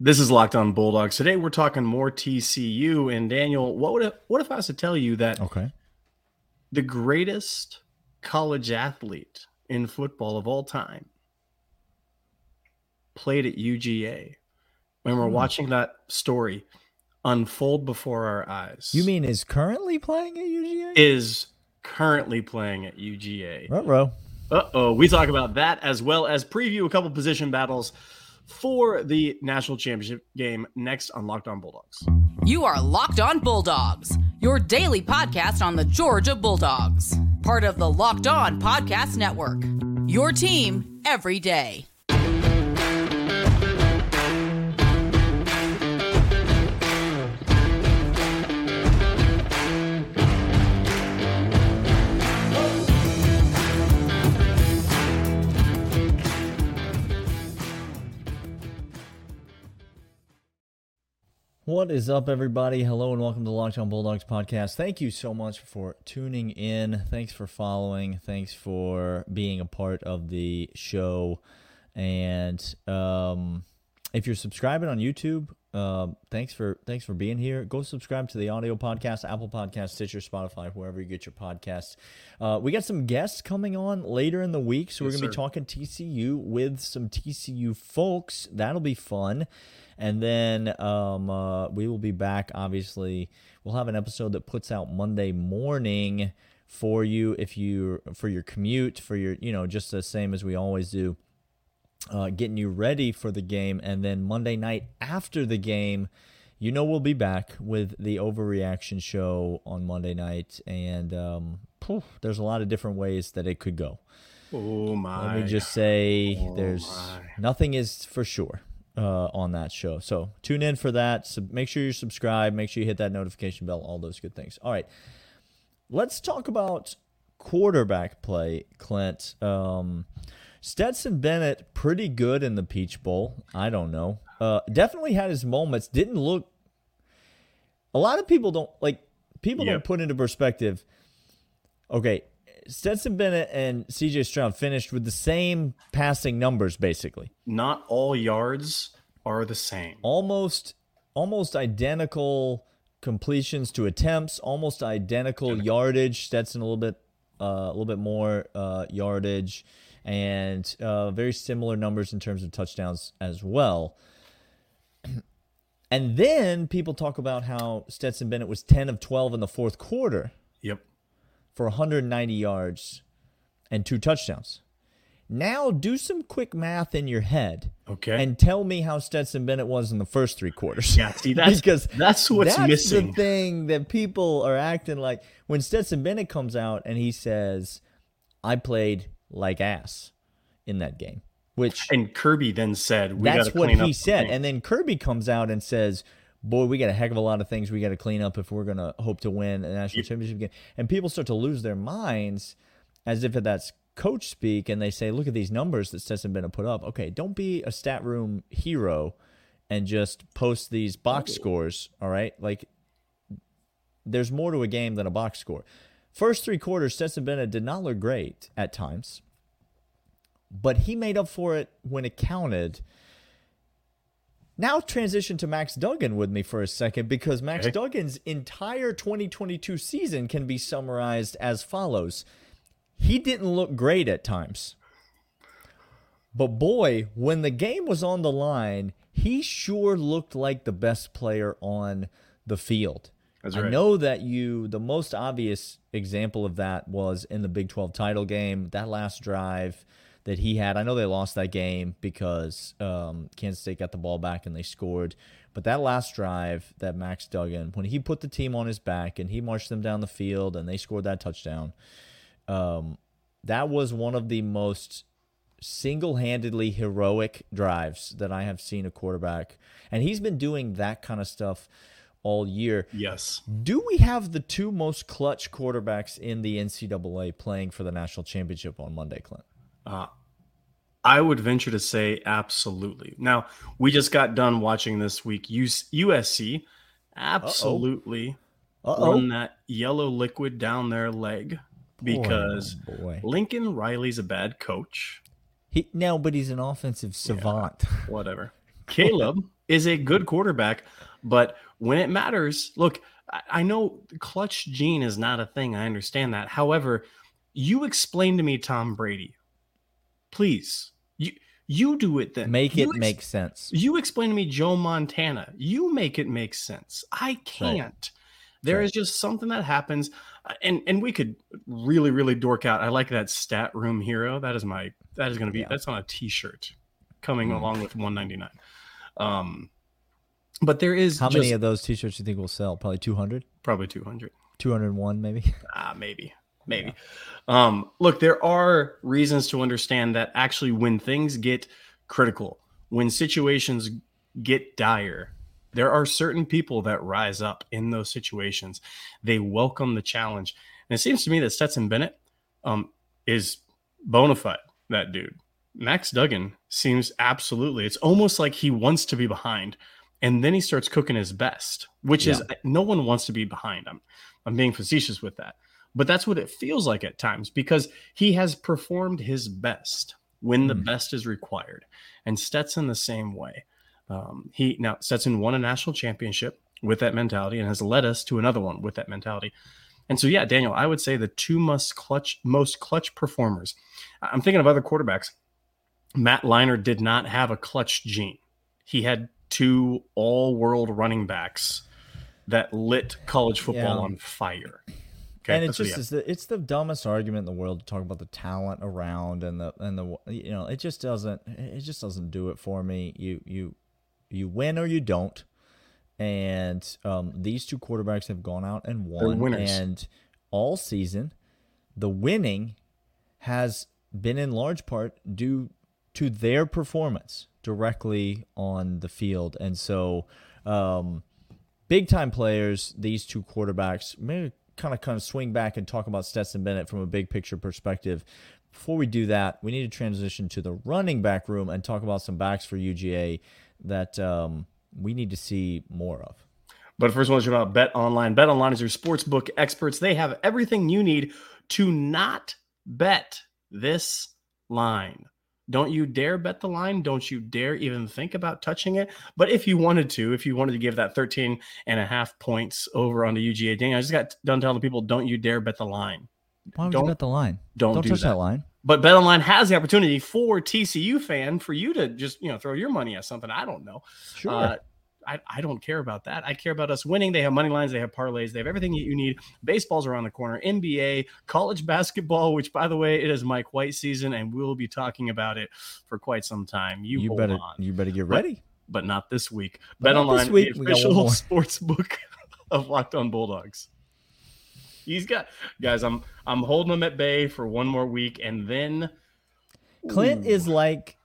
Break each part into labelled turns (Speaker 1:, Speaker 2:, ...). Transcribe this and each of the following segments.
Speaker 1: This is Locked On Bulldogs. Today we're talking more TCU. And Daniel, what would it, what if I was to tell you that
Speaker 2: Okay.
Speaker 1: the greatest college athlete in football of all time played at UGA? When we're
Speaker 2: Hmm.
Speaker 1: watching that story unfold before our eyes,
Speaker 2: You mean is currently playing at UGA?
Speaker 1: is currently playing at UGA. Uh oh. We talk about that as well as preview a couple position battles for the national championship game next on Locked On Bulldogs.
Speaker 3: You are Locked On Bulldogs, your daily podcast on the Georgia Bulldogs, part of the Locked On Podcast Network. Your team every day.
Speaker 2: What is up, everybody? Hello and welcome to On Bulldogs podcast. Thank you so much for tuning in. Thanks for following. Thanks for being a part of the show. And um, if you're subscribing on YouTube, um, thanks for thanks for being here. Go subscribe to the audio podcast, Apple Podcast, Stitcher, Spotify, wherever you get your podcasts. Uh, we got some guests coming on later in the week, so
Speaker 1: Yes,
Speaker 2: we're gonna be talking TCU with some TCU folks. That'll be fun. And then um, uh, we will be back. Obviously, we'll have an episode that puts out Monday morning for you if you for your commute for your you know just the same as we always do uh, getting you ready for the game. And then Monday night after the game, you know we'll be back with the overreaction show on Monday night. And um, phew, there's a lot of different ways that it could go.
Speaker 1: Oh my.
Speaker 2: Let me just say
Speaker 1: Oh
Speaker 2: there's
Speaker 1: my.
Speaker 2: nothing is for sure uh, on that show. So tune in for that. So make sure you subscribe. Make sure you hit that notification bell. All those good things. All right. Let's talk about quarterback play, Clint. Um, Stetson Bennett, pretty good in the Peach Bowl. I don't know. Uh, definitely had his moments. Didn't look. A lot of people don't like. People
Speaker 1: Yep.
Speaker 2: don't put into perspective. Okay, Stetson Bennett and C.J. Stroud finished with the same passing numbers, basically,
Speaker 1: Not all yards are the same.
Speaker 2: almost, almost identical completions to attempts, almost identical yardage. Stetson a little bit, uh, a little bit more uh, yardage, and uh, very similar numbers in terms of touchdowns as well. And then people talk about how Stetson Bennett was 10 of 12 in the fourth quarter
Speaker 1: Yep.
Speaker 2: For 190 yards and two touchdowns. Now do some quick math in your head
Speaker 1: Okay.
Speaker 2: and tell me how Stetson Bennett was in the first three quarters.
Speaker 1: yeah, see that's
Speaker 2: because
Speaker 1: that's what's missing.
Speaker 2: that's
Speaker 1: missing.
Speaker 2: the thing that people are acting like when Stetson Bennett comes out and he says, "I played like ass in that game," which
Speaker 1: And Kirby then said, "We got
Speaker 2: that's
Speaker 1: to
Speaker 2: what
Speaker 1: clean up
Speaker 2: he
Speaker 1: the
Speaker 2: said.
Speaker 1: thing."
Speaker 2: And then Kirby comes out and says, "Boy, we got a heck of a lot of things we got to clean up if we're going to hope to win a national championship game." And people start to lose their minds as if that's coach speak, and they say, "Look at these numbers that Stetson Bennett put up." Okay, don't be a stat room hero and just post these box scores. All right, like there's more to a game than a box score. First three quarters, Stetson Bennett did not look great at times, but he made up for it when it counted. Now transition to Max Duggan with me for a second because Max
Speaker 1: Okay.
Speaker 2: Duggan's entire 2022 season can be summarized as follows. He didn't look great at times. But boy, when the game was on the line, he sure looked like the best player on the field.
Speaker 1: That's
Speaker 2: I know that you, the most obvious example of that was in the Big 12 title game, that last drive that he had. I know they lost that game because um, Kansas State got the ball back and they scored. But that last drive that Max Duggan, when he put the team on his back and he marched them down the field and they scored that touchdown, um, that was one of the most single-handedly heroic drives that I have seen a quarterback, and he's been doing that kind of stuff all year.
Speaker 1: yes.
Speaker 2: Do we have the two most clutch quarterbacks in the NCAA playing for the national championship on Monday, Clint?
Speaker 1: Uh, I would venture to say absolutely. Now, we just got done watching this week USC absolutely
Speaker 2: Uh-oh.
Speaker 1: run that yellow liquid down their leg because
Speaker 2: Boy, oh boy.
Speaker 1: Lincoln Riley's a bad coach.
Speaker 2: He no, but he's an offensive savant.
Speaker 1: Whatever. Caleb is a good quarterback, but when it matters, look, I, I know clutch gene is not a thing. I understand that. However, you explain to me Tom Brady, please. You you do it then.
Speaker 2: Make
Speaker 1: You
Speaker 2: it
Speaker 1: ex-
Speaker 2: make sense.
Speaker 1: You explain to me Joe Montana. You make it make sense. I can't. There
Speaker 2: right.
Speaker 1: is just something that happens, uh, and and we could really really dork out. I like that stat room hero. That is my that is going to be
Speaker 2: Yeah.
Speaker 1: that's on a T-shirt coming
Speaker 2: Mm.
Speaker 1: along with 199. Um, but there is
Speaker 2: How
Speaker 1: just
Speaker 2: many of those T-shirts do you think will sell? Probably 200,
Speaker 1: probably 200.
Speaker 2: 201 maybe.
Speaker 1: Ah, maybe, maybe. Um, look, there are reasons to understand that actually, when things get critical, when situations get dire, there are certain people that rise up in those situations. They welcome the challenge, and it seems to me that Stetson Bennett um, is bona fide. That dude, Max Duggan, seems absolutely. It's almost like he wants to be behind, and then he starts cooking his best, which is no one wants to be behind. I'm I'm being facetious with that. But that's what it feels like at times because he has performed his best when the
Speaker 2: Hmm.
Speaker 1: best is required. And Stetson the same way. Um, he now Stetson won a national championship with that mentality and has led us to another one with that mentality. And so, yeah, Daniel, I would say the two must clutch most clutch performers. I'm thinking of other quarterbacks. Matt Leinart did not have a clutch gene. He had two all-world running backs that lit college football
Speaker 2: Yeah.
Speaker 1: on fire.
Speaker 2: And it's just
Speaker 1: had.
Speaker 2: is the, it's the dumbest argument in the world to talk about the talent around and the and the you know it just doesn't it just doesn't do it for me. You you you win or you don't. And um, these two quarterbacks have gone out and won. And all season, the winning has been in large part due to their performance directly on the field. And so, um, big time players, these two quarterbacks, maybe kind of kind of swing back and talk about Stetson Bennett from a big picture perspective. Before we do that, we need to transition to the running back room and talk about some backs for UGA that um, we need to see more of.
Speaker 1: But first, I want to talk about Bet Online. Bet Online is your sports book experts. They have everything you need to not bet this line. Don't you dare bet the line. Don't you dare even think about touching it. But if you wanted to, if you wanted to give that 13 and a half points over on the UGA, dang, I just got done telling people, don't you dare bet the line.
Speaker 2: Why would
Speaker 1: Don't-
Speaker 2: you bet the line?
Speaker 1: don't
Speaker 2: don't
Speaker 1: do
Speaker 2: touch that.
Speaker 1: that.
Speaker 2: line.
Speaker 1: But BetOnline has the opportunity for TCU fan for you to just you know throw your money at something. I don't know.
Speaker 2: Sure.
Speaker 1: Uh, I, I don't care about that. I care about us winning. They have money lines, they have parlays, they have everything that you need. Baseball's around the corner, NBA, college basketball, which by the way, it is Mike White season, and we'll be talking about it for quite some time. You,
Speaker 2: you better
Speaker 1: on,
Speaker 2: you better get ready.
Speaker 1: but not this week.
Speaker 2: But not this week.
Speaker 1: the
Speaker 2: We got one
Speaker 1: official sports book of Locked On Bulldogs. He's got guys. I'm I'm holding him at bay for one more week, and then
Speaker 2: Clint
Speaker 1: Ooh.
Speaker 2: is like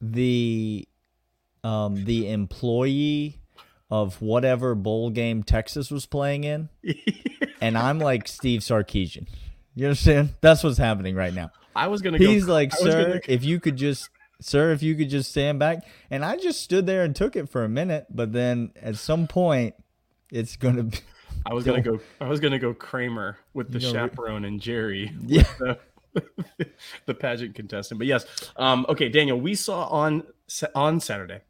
Speaker 2: the um the employee of whatever bowl game Texas was playing in, and I'm like Steve Sarkisian. You understand? That's what's happening right now.
Speaker 1: I was gonna. Go,
Speaker 2: He's like, sir,
Speaker 1: gonna-
Speaker 2: if you could just, sir, if you could just stand back. And I just stood there and took it for a minute, but then at some point, it's gonna be.
Speaker 1: I was gonna go. I was gonna go Kramer with the
Speaker 2: You gonna re-
Speaker 1: chaperone and Jerry,
Speaker 2: Yeah.
Speaker 1: the, the pageant contestant. But yes, um, okay, Daniel. We saw on on Saturday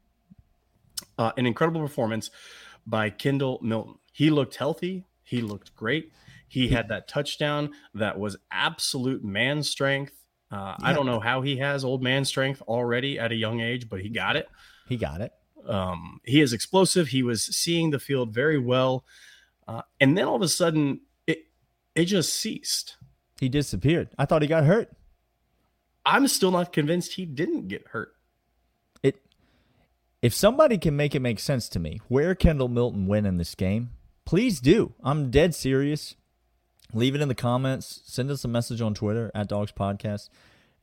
Speaker 1: uh, an incredible performance by Kendall Milton. He looked healthy. He looked great. He had that touchdown that was absolute man strength. Uh, I don't know how he has old man strength already at a young age, but he got it.
Speaker 2: He got it.
Speaker 1: Um, he is explosive. He was seeing the field very well, uh, and then all of a sudden, it it just ceased.
Speaker 2: He disappeared. I thought he got hurt.
Speaker 1: I'm still not convinced he didn't get hurt.
Speaker 2: If somebody can make it make sense to me, where Kendall Milton win in this game, please do. I'm dead serious. Leave it in the comments. Send us a message on Twitter at Dogs Podcast.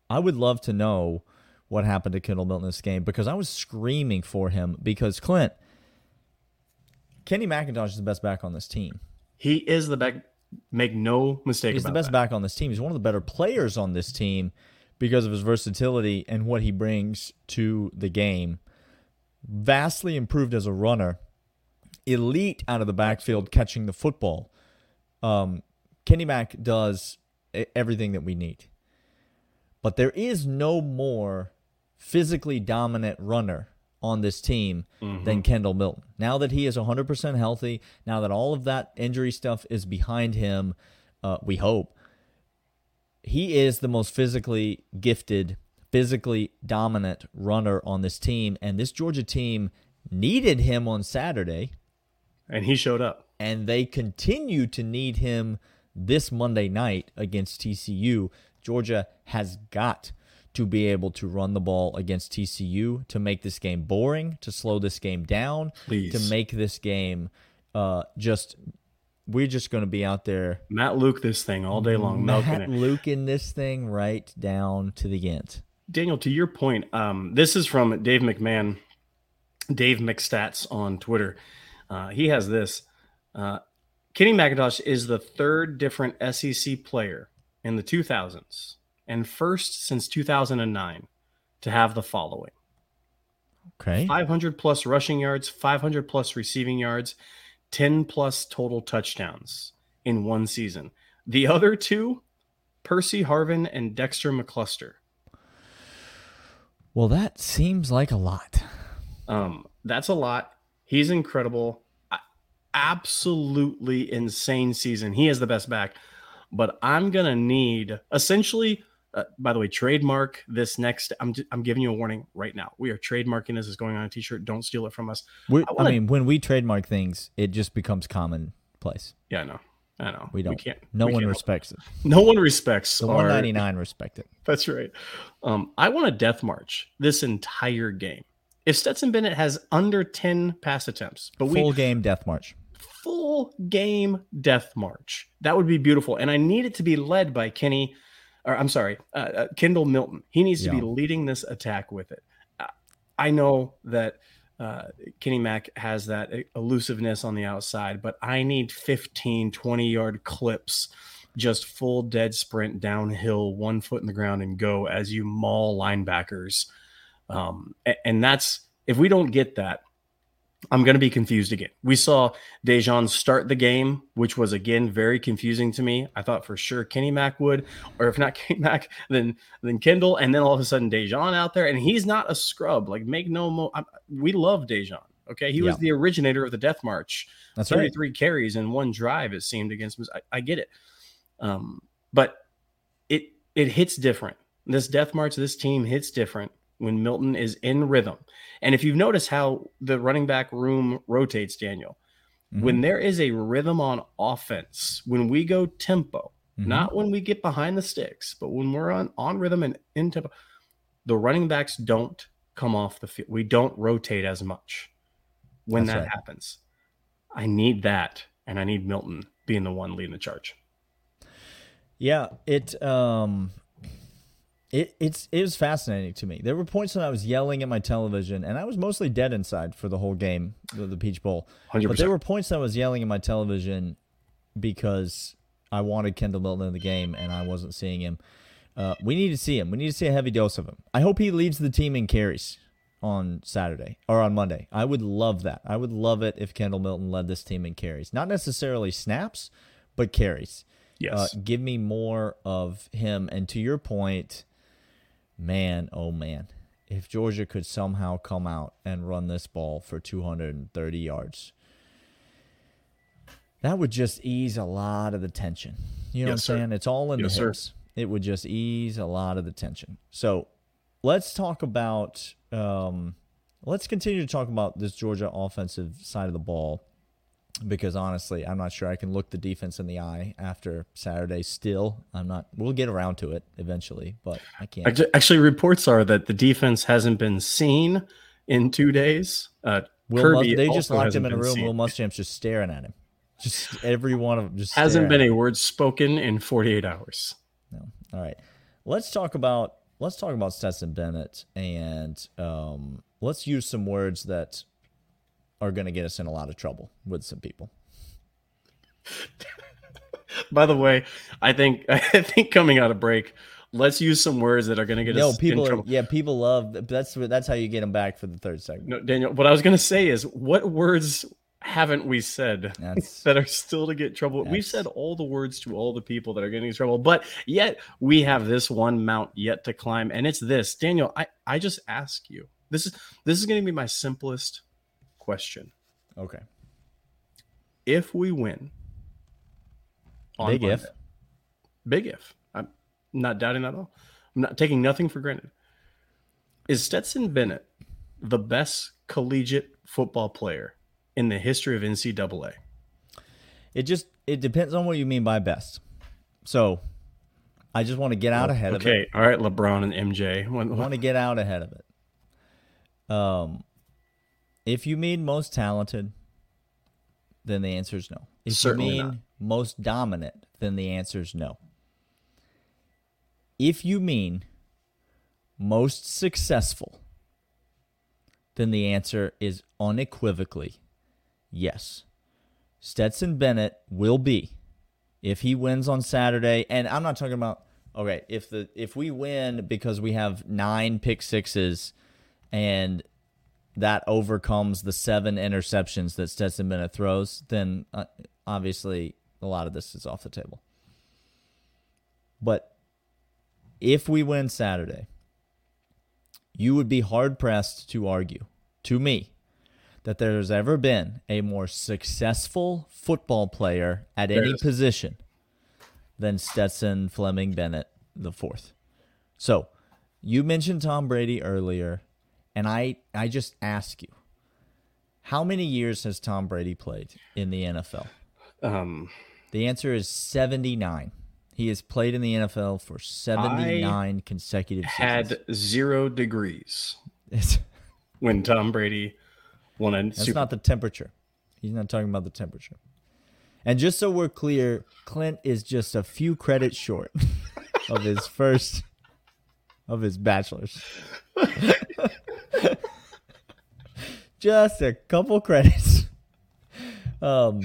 Speaker 2: I would love to know what happened to Kendall Milton in this game because I was screaming for him because Clint, Kenny McIntosh is the best back on this team.
Speaker 1: He is the back. Make no mistake
Speaker 2: He's the best
Speaker 1: that.
Speaker 2: back on this team. He's one of the better players on this team because of his versatility and what he brings to the game. Vastly improved as a runner, elite out of the backfield catching the football. Um, Kenny Mack does everything that we need. But there is no more physically dominant runner on this team
Speaker 1: Mm-hmm.
Speaker 2: than Kendall Milton. Now that he is 100% healthy, now that all of that injury stuff is behind him, uh, we hope, he is the most physically gifted, physically dominant runner on this team. And this Georgia team needed him on Saturday,
Speaker 1: And he showed up.
Speaker 2: and they continue to need him this Monday night against TCU. Georgia has got to be able to run the ball against TCU to make this game boring, to slow this game down,
Speaker 1: Please.
Speaker 2: to make this game uh, just. We're just going to be out there
Speaker 1: Matt Luke this thing all day long,
Speaker 2: Matt
Speaker 1: it.
Speaker 2: Luking this thing right down to the end.
Speaker 1: Daniel, to your point, um, this is from Dave McMahon, Dave McStats on Twitter. Uh, he has this. Uh, Kenny McIntosh is the third different SEC player in the 2000s and first since 2009 to have the following
Speaker 2: Okay.
Speaker 1: 500 plus rushing yards, 500 plus receiving yards, 10 plus total touchdowns in one season. The other two, Percy Harvin and Dexter McCluster.
Speaker 2: Well, that seems like a lot.
Speaker 1: Um, that's a lot. He's incredible. Absolutely insane season. He is the best back. But I'm gonna need essentially. Uh, by the way, trademark this next. I'm I'm giving you a warning right now. We are trademarking this. Is going on a T-shirt. Don't steal it from us.
Speaker 2: We,
Speaker 1: I
Speaker 2: I,
Speaker 1: wanna-
Speaker 2: mean, when we trademark things, it just becomes commonplace.
Speaker 1: Yeah, I know. I know.
Speaker 2: We don't.
Speaker 1: We can't.
Speaker 2: no
Speaker 1: we
Speaker 2: one
Speaker 1: can't-
Speaker 2: respects it.
Speaker 1: No one respects.
Speaker 2: The
Speaker 1: our-
Speaker 2: 199 respect it.
Speaker 1: That's right. Um, I want a death march this entire game. If Stetson Bennett has under 10 pass attempts, but we
Speaker 2: Full game death march.
Speaker 1: full game death march. That would be beautiful. And I need it to be led by Kenny, or I'm sorry, uh, uh, Kendall Milton. He needs to be leading this attack with it. I know that uh, Kenny Mack has that elusiveness on the outside, but I need 15, 20 yard clips, just full dead sprint downhill, one foot in the ground and go as you maul linebackers. Um, and that's if we don't get that, I'm going to be confused again. We saw Daijun start the game, which was again very confusing to me. I thought for sure Kenny Mack would, or if not Kenny Mack, then then Kendall, and then all of a sudden Daijun out there, and he's not a scrub. Like make no mo. I'm, we love Daijun. Okay, he was the originator of the Death March.
Speaker 2: That's right.
Speaker 1: 33 carries and one drive. It seemed against. I, I get it, um, but it it hits different. This Death March, this team hits different when Milton is in rhythm. And if you've noticed how the running back room rotates, Daniel,
Speaker 2: Mhm.
Speaker 1: when there is a rhythm on offense, when we go tempo,
Speaker 2: Mhm.
Speaker 1: not when we get behind the sticks, but when we're on on rhythm and in tempo, the running backs don't come off the field. We don't rotate as much when
Speaker 2: That's
Speaker 1: that
Speaker 2: right.
Speaker 1: happens. I need that, and I need Milton being the one leading the charge.
Speaker 2: Yeah, it um it it's it was fascinating to me. There were points when I was yelling at my television and I was mostly dead inside for the whole game, the, the Peach Bowl.
Speaker 1: Hundred
Speaker 2: But there were points I was yelling at my television because I wanted Kendall Milton in the game and I wasn't seeing him. Uh, we need to see him. We need to see a heavy dose of him. I hope he leads the team in carries on Saturday or on Monday. I would love that. I would love it if Kendall Milton led this team in carries. Not necessarily snaps, but carries.
Speaker 1: Yes.
Speaker 2: Uh, give me more of him. And to your point, man, oh man, if Georgia could somehow come out and run this ball for 230 yards, that would just ease a lot of the tension. You know
Speaker 1: Yes,
Speaker 2: what. I'm saying? It's all in
Speaker 1: Yes,
Speaker 2: the
Speaker 1: sir.
Speaker 2: hips. It would just ease a lot of the tension. So let's talk about. Um, let's continue to talk about this Georgia offensive side of the ball because honestly, I'm not sure I can look the defense in the eye after Saturday. Still, I'm not. We'll get around to it eventually, but I can't.
Speaker 1: Actually, reports are that the defense hasn't been seen in two days. Uh,
Speaker 2: Will
Speaker 1: Kirby
Speaker 2: Mus- they just locked him in a room.
Speaker 1: seen.
Speaker 2: Will Muschamp's just staring at him. Just every one of them. Just
Speaker 1: hasn't been a word spoken in 48 hours.
Speaker 2: No. All right. Let's talk about let's talk about Stetson Bennett and um, let's use some words that are going to get us in a lot of trouble with some people.
Speaker 1: By the way, I think I think coming out of break, let's use some words that are going to get
Speaker 2: No,
Speaker 1: us
Speaker 2: people
Speaker 1: in
Speaker 2: are, yeah, people love that's that's how you get them back for the third segment.
Speaker 1: No, Daniel, what I was going to say is, what words haven't we said
Speaker 2: That's
Speaker 1: that are still to get trouble? We've said all the words to all the people that are getting in trouble, but yet we have this one mount yet to climb, and it's this. Daniel, I I just ask you, This is this is going to be my simplest question.
Speaker 2: Okay.
Speaker 1: If we win, on
Speaker 2: Big if.
Speaker 1: Big if. I'm not doubting that at all. I'm not taking nothing for granted. Is Stetson Bennett the best collegiate football player in the history of NCAA?
Speaker 2: It just it depends on what you mean by best. So I just want to get out ahead of it.
Speaker 1: Okay, all right, LeBron and MJ. When-
Speaker 2: I want to get out ahead of it. Um, if you mean most talented, then the answer is no. If
Speaker 1: Certainly
Speaker 2: you mean
Speaker 1: not.
Speaker 2: most dominant, then the answer is no. If you mean most successful, then the answer is unequivocally yes. Stetson Bennett will be if he wins on Saturday, and I'm not talking about okay, if the if we win because we have nine pick sixes and that overcomes the seven interceptions that Stetson Bennett throws, then uh, obviously a lot of this is off the table. But if we win Saturday, you would be hard pressed to argue to me that there's ever been a more successful football player at any
Speaker 1: Yes.
Speaker 2: position than Stetson Fleming Bennett the fourth. So you mentioned Tom Brady earlier, and I I just ask you, how many years has Tom Brady played in the NFL?
Speaker 1: um,
Speaker 2: The answer is 79. He has played in the NFL for 79 consecutive seasons.
Speaker 1: had zero degrees when Tom Brady won a
Speaker 2: That's
Speaker 1: Super
Speaker 2: not the temperature. He's not talking about the temperature. And just so we're clear, Clint is just a few credits short of his first of his bachelor's. just a couple credits. Um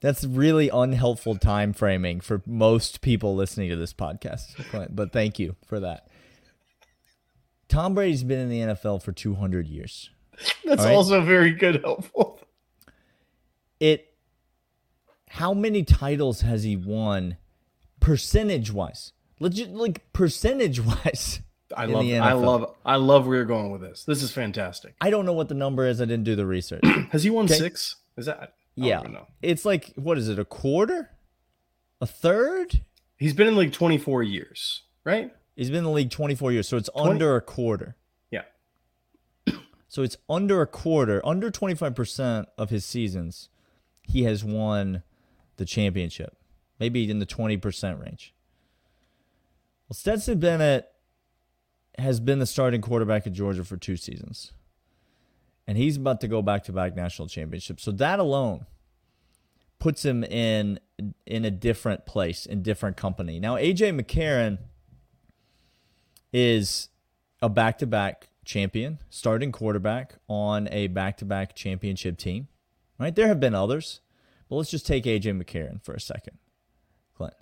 Speaker 2: that's really unhelpful time framing for most people listening to this podcast, Clint, but thank you for that. Tom Brady's been in the NFL for 200 years.
Speaker 1: That's
Speaker 2: right.
Speaker 1: also very good helpful.
Speaker 2: it how many titles has he won percentage wise legit like percentage wise
Speaker 1: I love
Speaker 2: the
Speaker 1: I love I love where you're going with this. This is fantastic.
Speaker 2: i don't know what the number is i didn't do the research
Speaker 1: Has he won
Speaker 2: Okay.
Speaker 1: six? Is that I don't
Speaker 2: yeah it's like what is it a quarter a third
Speaker 1: He's been in like 24 years, right?
Speaker 2: he's been in the league 24 years so it's
Speaker 1: 20
Speaker 2: under a quarter
Speaker 1: Yeah.
Speaker 2: so it's under a quarter under 25% of his seasons he has won the championship maybe in the 20% range well stetson bennett has been the starting quarterback at georgia for two seasons and he's about to go back to back national championships so that alone puts him in in a different place in different company now aj mccarron is a back-to-back champion, starting quarterback on a back-to-back championship team. Right? There have been others, but let's just take AJ McCarron for a second. Clint.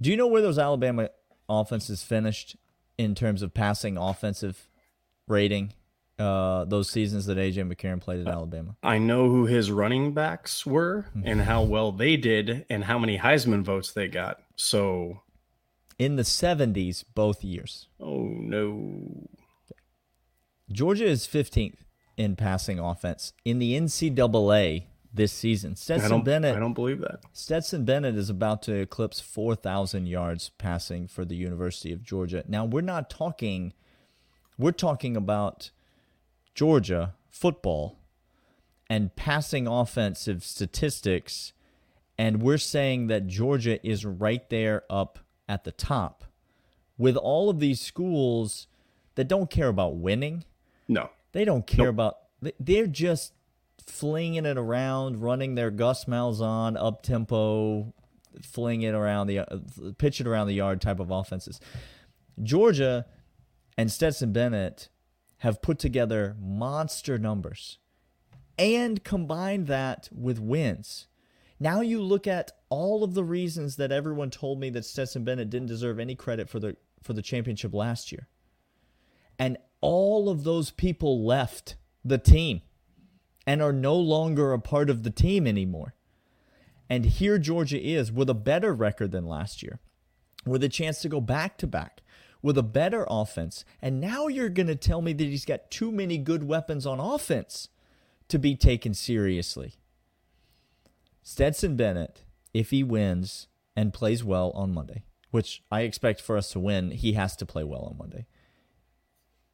Speaker 2: Do you know where those Alabama offenses finished in terms of passing offensive rating? Uh, those seasons that AJ McCarron played at Alabama.
Speaker 1: I know who his running backs were
Speaker 2: Mm-hmm.
Speaker 1: and how well they did and how many Heisman votes they got. So,
Speaker 2: In the 70s, both years.
Speaker 1: oh no.
Speaker 2: Georgia is 15th in passing offense in the NCAA this season.
Speaker 1: I
Speaker 2: Stetson
Speaker 1: don't
Speaker 2: Bennett
Speaker 1: I don't believe that.
Speaker 2: Stetson Bennett is about to eclipse 4,000 yards passing for the University of Georgia. Now, we're not talking, we're talking about Georgia football and passing offensive statistics. And we're saying that Georgia is right there up at the top with all of these schools that don't care about winning.
Speaker 1: No.
Speaker 2: They don't care
Speaker 1: Nope.
Speaker 2: about. They're just flinging it around, running their Gus Malzahn up tempo, fling it around the pitch it around the yard type of offenses. Georgia and Stetson Bennett have put together monster numbers and combined that with wins. Now you look at all of the reasons that everyone told me that Stetson Bennett didn't deserve any credit for the for the championship last year. And all of those people left the team and are no longer a part of the team anymore. And here Georgia is with a better record than last year, with a chance to go back to back, with a better offense. And now you're going to tell me that he's got too many good weapons on offense to be taken seriously. Stetson Bennett, if he wins and plays well on Monday, which I expect for us to win, he has to play well on Monday.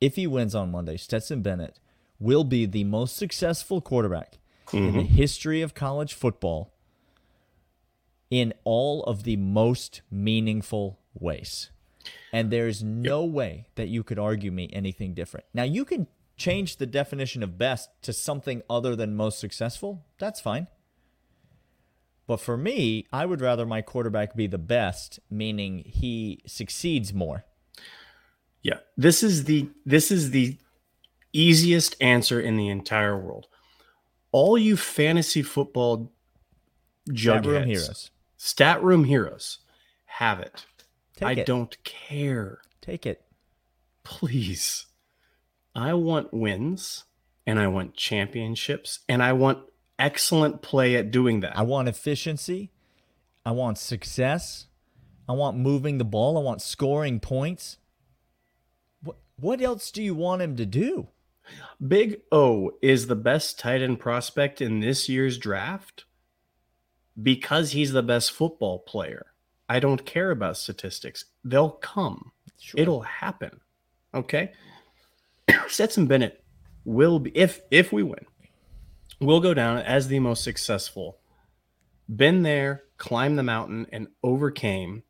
Speaker 2: If he wins on Monday, Stetson Bennett will be the most successful quarterback mm-hmm. in the mm-hmm. history of college football in all of the most meaningful ways. And there's no yep. way that you could argue me anything different. Now, you can change the definition of best to something other than most successful. That's fine. But for me, I would rather my quarterback be the best, meaning he succeeds more.
Speaker 1: Yeah. This is the this is the easiest answer in the entire world. All you fantasy football jugheads, stat room heroes, stat room heroes, have it. Take I it. don't care.
Speaker 2: Take it,
Speaker 1: please. I want wins, and I want championships, and I want excellent play at doing that.
Speaker 2: I want efficiency. I want success. I want moving the ball. I want scoring points. What what else do you want him to do?
Speaker 1: Big O is the best tight end prospect in this year's draft because he's the best football player. I don't care about statistics. They'll come. Sure. It'll happen. Okay. Stetson Bennett will be if if we win, will go down as the most successful. Been there, climbed the mountain, and overcame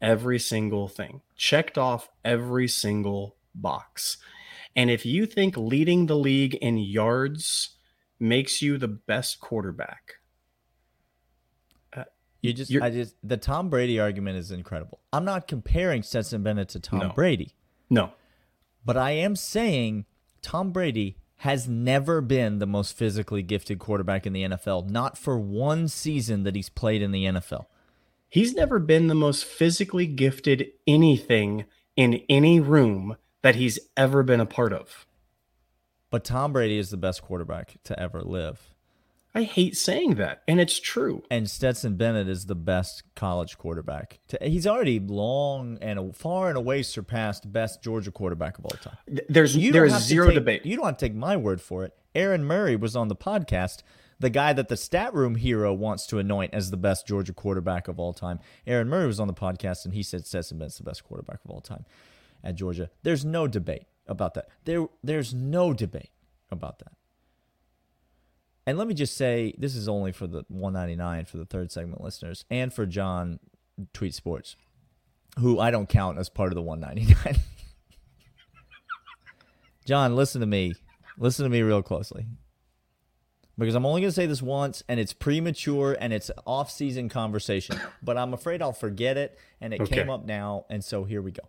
Speaker 1: every single thing. Checked off every single box. And if you think leading the league in yards makes you the best quarterback,
Speaker 2: uh, you just, I just, the Tom Brady argument is incredible. I'm not comparing Stetson Bennett to Tom
Speaker 1: no.
Speaker 2: Brady.
Speaker 1: No.
Speaker 2: But I am saying Tom Brady has never been the most physically gifted quarterback in the NFL, not for one season that he's played in the NFL.
Speaker 1: He's never been the most physically gifted anything in any room that he's ever been a part of.
Speaker 2: But Tom Brady is the best quarterback to ever live.
Speaker 1: I hate saying that, and it's true.
Speaker 2: And Stetson Bennett is the best college quarterback. He's already long and far and away surpassed best Georgia quarterback of all time.
Speaker 1: There's you there is zero
Speaker 2: take,
Speaker 1: debate.
Speaker 2: You don't have to take my word for it. Aaron Murray was on the podcast, the guy that the stat room hero wants to anoint as the best Georgia quarterback of all time. Aaron Murray was on the podcast, and he said Stetson Bennett's the best quarterback of all time at Georgia. There's no debate about that. There, there's no debate about that. And let me just say, this is only for the 199 for the third segment listeners, and for John Tweet Sports, who I don't count as part of the 199. John, listen to me. Listen to me real closely. Because I'm only going to say this once, and it's premature and it's off season conversation, but I'm afraid I'll forget it, and it okay. came up now, and so here we go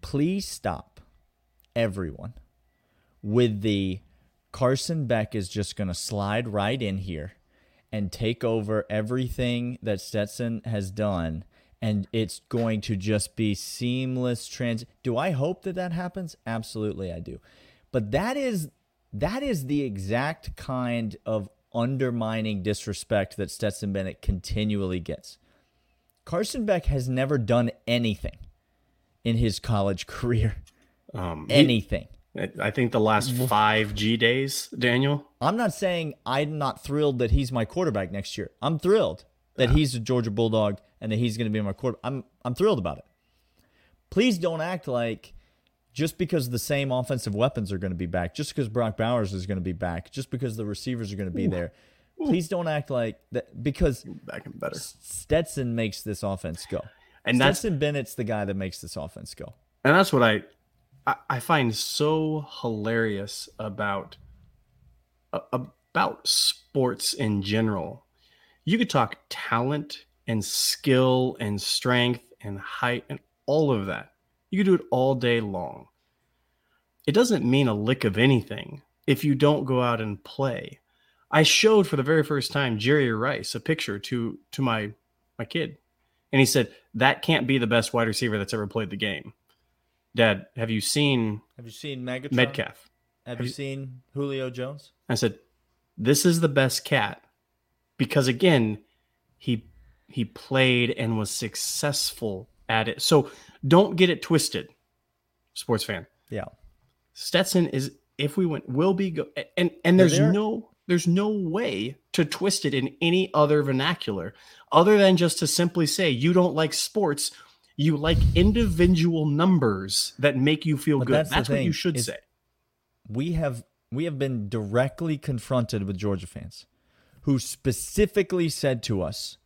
Speaker 2: please stop everyone with the Carson Beck is just going to slide right in here and take over everything that Stetson has done and it's going to just be seamless trans Do I hope that that happens? Absolutely I do. But that is that is the exact kind of undermining disrespect that Stetson Bennett continually gets. Carson Beck has never done anything in his college career. Um, Anything.
Speaker 1: He, I think the last five G days, Daniel.
Speaker 2: I'm not saying I'm not thrilled that he's my quarterback next year. I'm thrilled that yeah. he's a Georgia Bulldog and that he's going to be my quarterback. I'm I'm thrilled about it. Please don't act like just because the same offensive weapons are going to be back, just because Brock Bowers is going to be back, just because the receivers are going to be Ooh. there. Please don't act like that because
Speaker 1: back and better.
Speaker 2: Stetson makes this offense go. And Stetson that's, Bennett's the guy that makes this offense go.
Speaker 1: And that's what I I, I find so hilarious about about sports in general. You could talk talent and skill and strength and height and all of that. You could do it all day long. It doesn't mean a lick of anything if you don't go out and play. I showed for the very first time Jerry Rice a picture to to my my kid and he said, That can't be the best wide receiver that's ever played the game. Dad, have you seen
Speaker 2: Have you seen Megatron?
Speaker 1: Metcalf?
Speaker 2: Have, have you, you seen Julio Jones?
Speaker 1: I said, This is the best cat. Because again, he he played and was successful at it. So Don't get it twisted, sports fan.
Speaker 2: Yeah.
Speaker 1: Stetson is if we went will be go and and there's
Speaker 2: there-
Speaker 1: no there's no way to twist it in any other vernacular other than just to simply say you don't like sports. You like individual numbers that make you feel
Speaker 2: But
Speaker 1: good.
Speaker 2: that's
Speaker 1: that's, what you should say.
Speaker 2: we have we have been directly confronted with Georgia fans who specifically said to us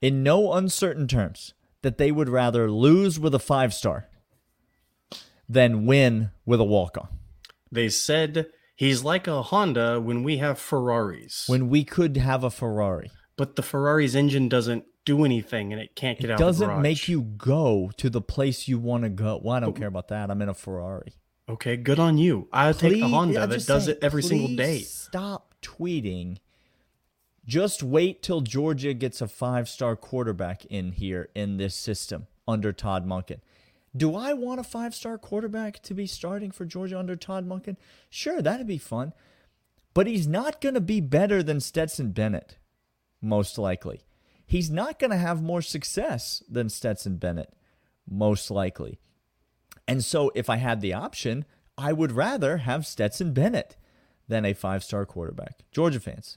Speaker 2: in no uncertain terms that they would rather lose with a five star than win with a walk on.
Speaker 1: they said he's like a honda when we have ferraris
Speaker 2: When we could have a Ferrari.
Speaker 1: but the ferrari's engine doesn't do anything and it can't get
Speaker 2: It
Speaker 1: out the
Speaker 2: doesn't make you go to the place you want to go. Well, I don't care about that. I'm in a Ferrari.
Speaker 1: okay good on you i'll take a honda that does
Speaker 2: saying,
Speaker 1: it every single day
Speaker 2: Stop tweeting. Just wait till Georgia gets a five star quarterback in here in this system under Todd Monken. Do I want a five star quarterback to be starting for Georgia under Todd Monken? Sure, that'd be fun. But he's not going to be better than Stetson Bennett, most likely. He's not going to have more success than Stetson Bennett, most likely. And so, if I had the option, I would rather have Stetson Bennett than a five star quarterback. Georgia fans,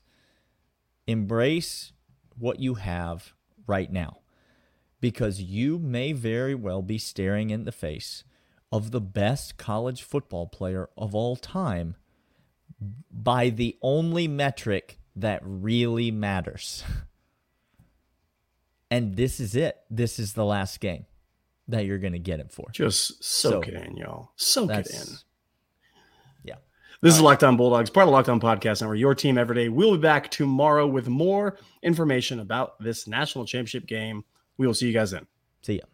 Speaker 2: embrace what you have right now because you may very well be staring in the face of the best college football player of all time by the only metric that really matters. And this is it. This is the last game that you're going to get it for.
Speaker 1: just soak
Speaker 2: So,
Speaker 1: it in y'all soak it in
Speaker 2: yeah.
Speaker 1: This is Locked On Bulldogs, part of Locked On Podcast Network, your team every day. We'll be back tomorrow with more information about this national championship game. We will see you guys then.
Speaker 2: See ya.